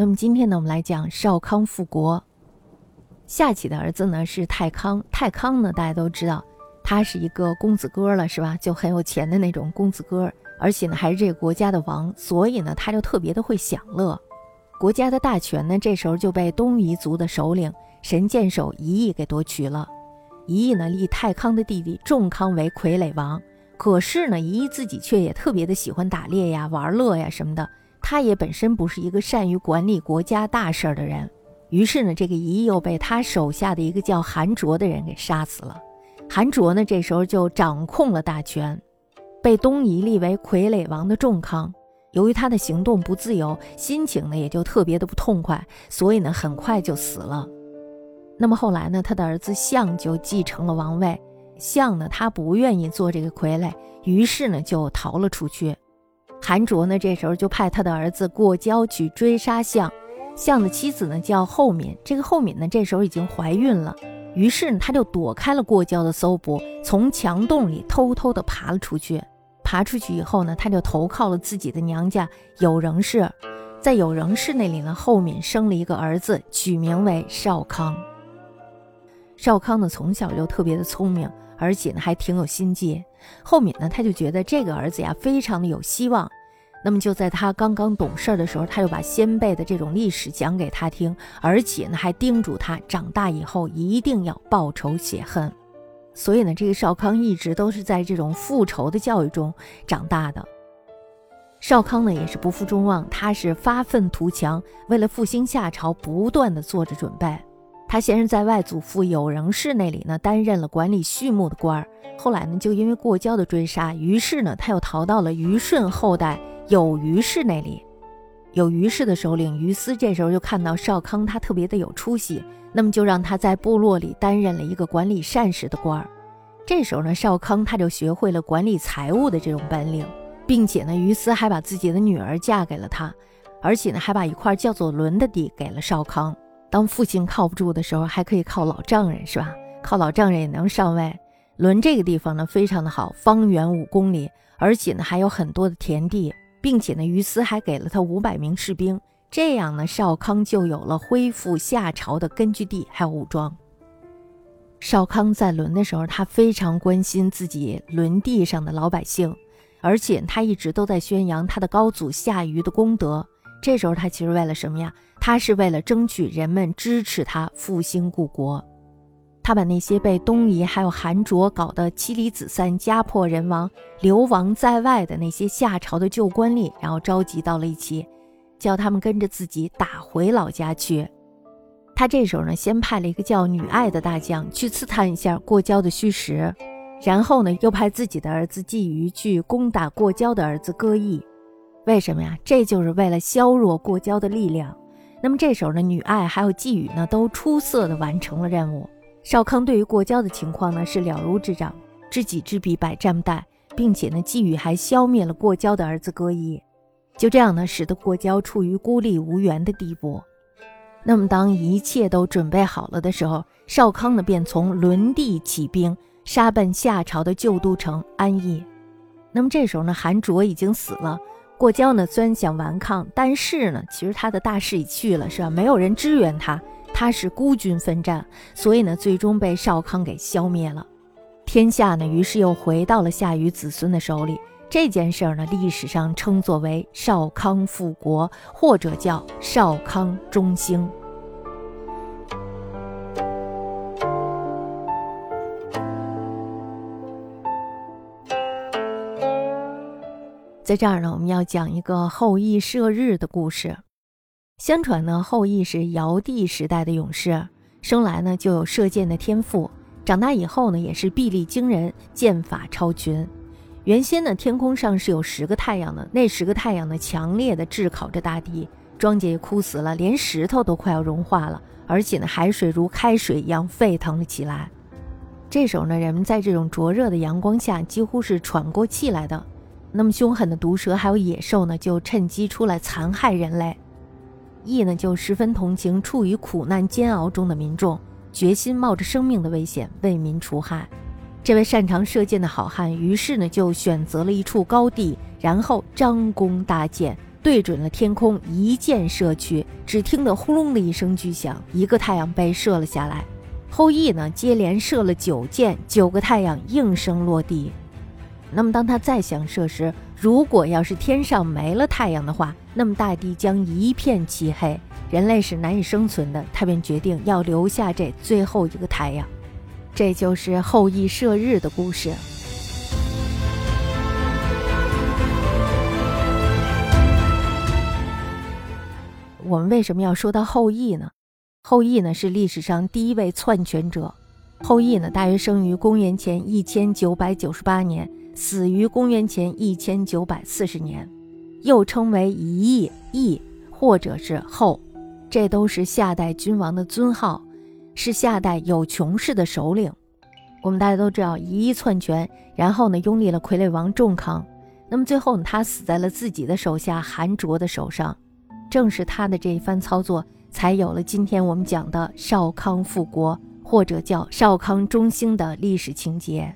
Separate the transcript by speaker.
Speaker 1: 那么今天呢，我们来讲少康复国。夏启的儿子呢是太康，太康呢大家都知道，他是一个公子哥了，是吧？就很有钱的那种公子哥，而且呢还是这个国家的王，所以呢他就特别的会享乐。国家的大权呢这时候就被东夷族的首领神箭手一役给夺取了。一役呢立太康的弟弟仲康为傀儡王，可是呢一役自己却也特别的喜欢打猎呀、玩乐呀什么的，他也本身不是一个善于管理国家大事的人。于是呢，这个仪又被他手下的一个叫韩卓的人给杀死了。韩卓呢，这时候就掌控了大权。被东夷立为傀儡王的仲康，由于他的行动不自由，心情呢也就特别的不痛快，所以呢，很快就死了。那么后来呢，他的儿子相就继承了王位。相呢，他不愿意做这个傀儡，于是呢，就逃了出去。韩卓呢，这时候就派他的儿子过江去追杀相。相的妻子呢叫后敏，这个后敏呢这时候已经怀孕了，于是呢他就躲开了过交的搜捕，从墙洞里偷偷的爬了出去。爬出去以后呢，他就投靠了自己的娘家有仍氏，在有仍氏那里呢，后敏生了一个儿子，取名为少康。少康呢从小就特别的聪明，而且呢还挺有心计。后面呢他就觉得这个儿子呀非常的有希望。那么就在他刚刚懂事的时候，他就把先辈的这种历史讲给他听，而且呢还叮嘱他长大以后一定要报仇雪恨。所以呢，这个少康一直都是在这种复仇的教育中长大的。少康呢也是不负众望，他是发愤图强，为了复兴夏朝，不断的做着准备。他先是在外祖父有仍氏那里呢担任了管理畜牧的官儿，后来呢就因为过交的追杀，于是呢他又逃到了虞舜后代。有虞氏那里，有虞氏的首领于斯，这时候就看到少康他特别的有出息，那么就让他在部落里担任了一个管理膳食的官儿。这时候呢，少康他就学会了管理财务的这种本领，并且呢，于斯还把自己的女儿嫁给了他，而且呢，还把一块叫做伦的地给了少康。当父亲靠不住的时候，还可以靠老丈人，是吧？靠老丈人也能上位。伦这个地方呢，非常的好，方圆五公里，而且呢，还有很多的田地。并且呢，于斯还给了他五百名士兵，这样呢，少康就有了恢复夏朝的根据地，还有武装。少康在伦的时候，他非常关心自己伦地上的老百姓，而且他一直都在宣扬他的高祖夏禹的功德。这时候他其实为了什么呀？他是为了争取人们支持他复兴故国。他把那些被东夷还有韩卓搞得妻离子散、家破人亡、流亡在外的那些夏朝的旧官吏，然后召集到了一起，叫他们跟着自己打回老家去。他这时候呢，先派了一个叫女爱的大将去刺探一下过交的虚实，然后呢，又派自己的儿子季瑜去攻打过交的儿子歌邑。为什么呀？这就是为了削弱过交的力量。那么这时候呢，女爱还有季宇呢，都出色的完成了任务。少康对于过交的情况呢是了如指掌，知己知彼，百战不殆，并且呢，季宇还消灭了过交的儿子歌邑，就这样呢，使得过交处于孤立无援的地步。那么，当一切都准备好了的时候，少康呢便从轮地起兵，杀奔夏朝的旧都城安邑。那么这时候呢，韩卓已经死了，过江呢虽然想顽抗，但是呢，其实他的大势已去了，是吧？没有人支援他。他是孤军奋战，所以呢，最终被少康给消灭了。天下呢，于是又回到了夏禹子孙的手里。这件事儿呢，历史上称作为少康复国，或者叫少康中兴。在这儿呢，我们要讲一个后羿射日的故事。相传呢，后羿是尧帝时代的勇士，生来呢就有射箭的天赋，长大以后呢也是臂力惊人，剑法超群。原先呢天空上是有十个太阳的，那十个太阳呢强烈的炙烤着大地，庄稼也枯死了，连石头都快要融化了，而且呢海水如开水一样沸腾了起来。这时候呢，人们在这种灼热的阳光下几乎是喘不过气来的。那么凶狠的毒蛇还有野兽呢，就趁机出来残害人类。羿呢就十分同情处于苦难煎熬中的民众，决心冒着生命的危险为民除害。这位擅长射箭的好汉，于是呢就选择了一处高地，然后张弓搭箭，对准了天空，一箭射去。只听得轰隆的一声巨响，一个太阳被射了下来。后羿呢，接连射了九箭，九个太阳应声落地。那么，当他再想射时，如果要是天上没了太阳的话，那么大地将一片漆黑，人类是难以生存的。他便决定要留下这最后一个太阳。这就是后羿射日的故事。我们为什么要说到后羿呢？后羿呢是历史上第一位篡权者。后羿呢大约生于公元前一千九百九十八年，死于公元前一千九百四十年，又称为夷羿、羿或者是后，这都是夏代君王的尊号，是夏代有穷氏的首领。我们大家都知道，夷羿篡权，然后呢拥立了傀儡王仲康，那么最后呢他死在了自己的手下韩卓的手上。正是他的这一番操作，才有了今天我们讲的少康复国，或者叫少康中兴的历史情节。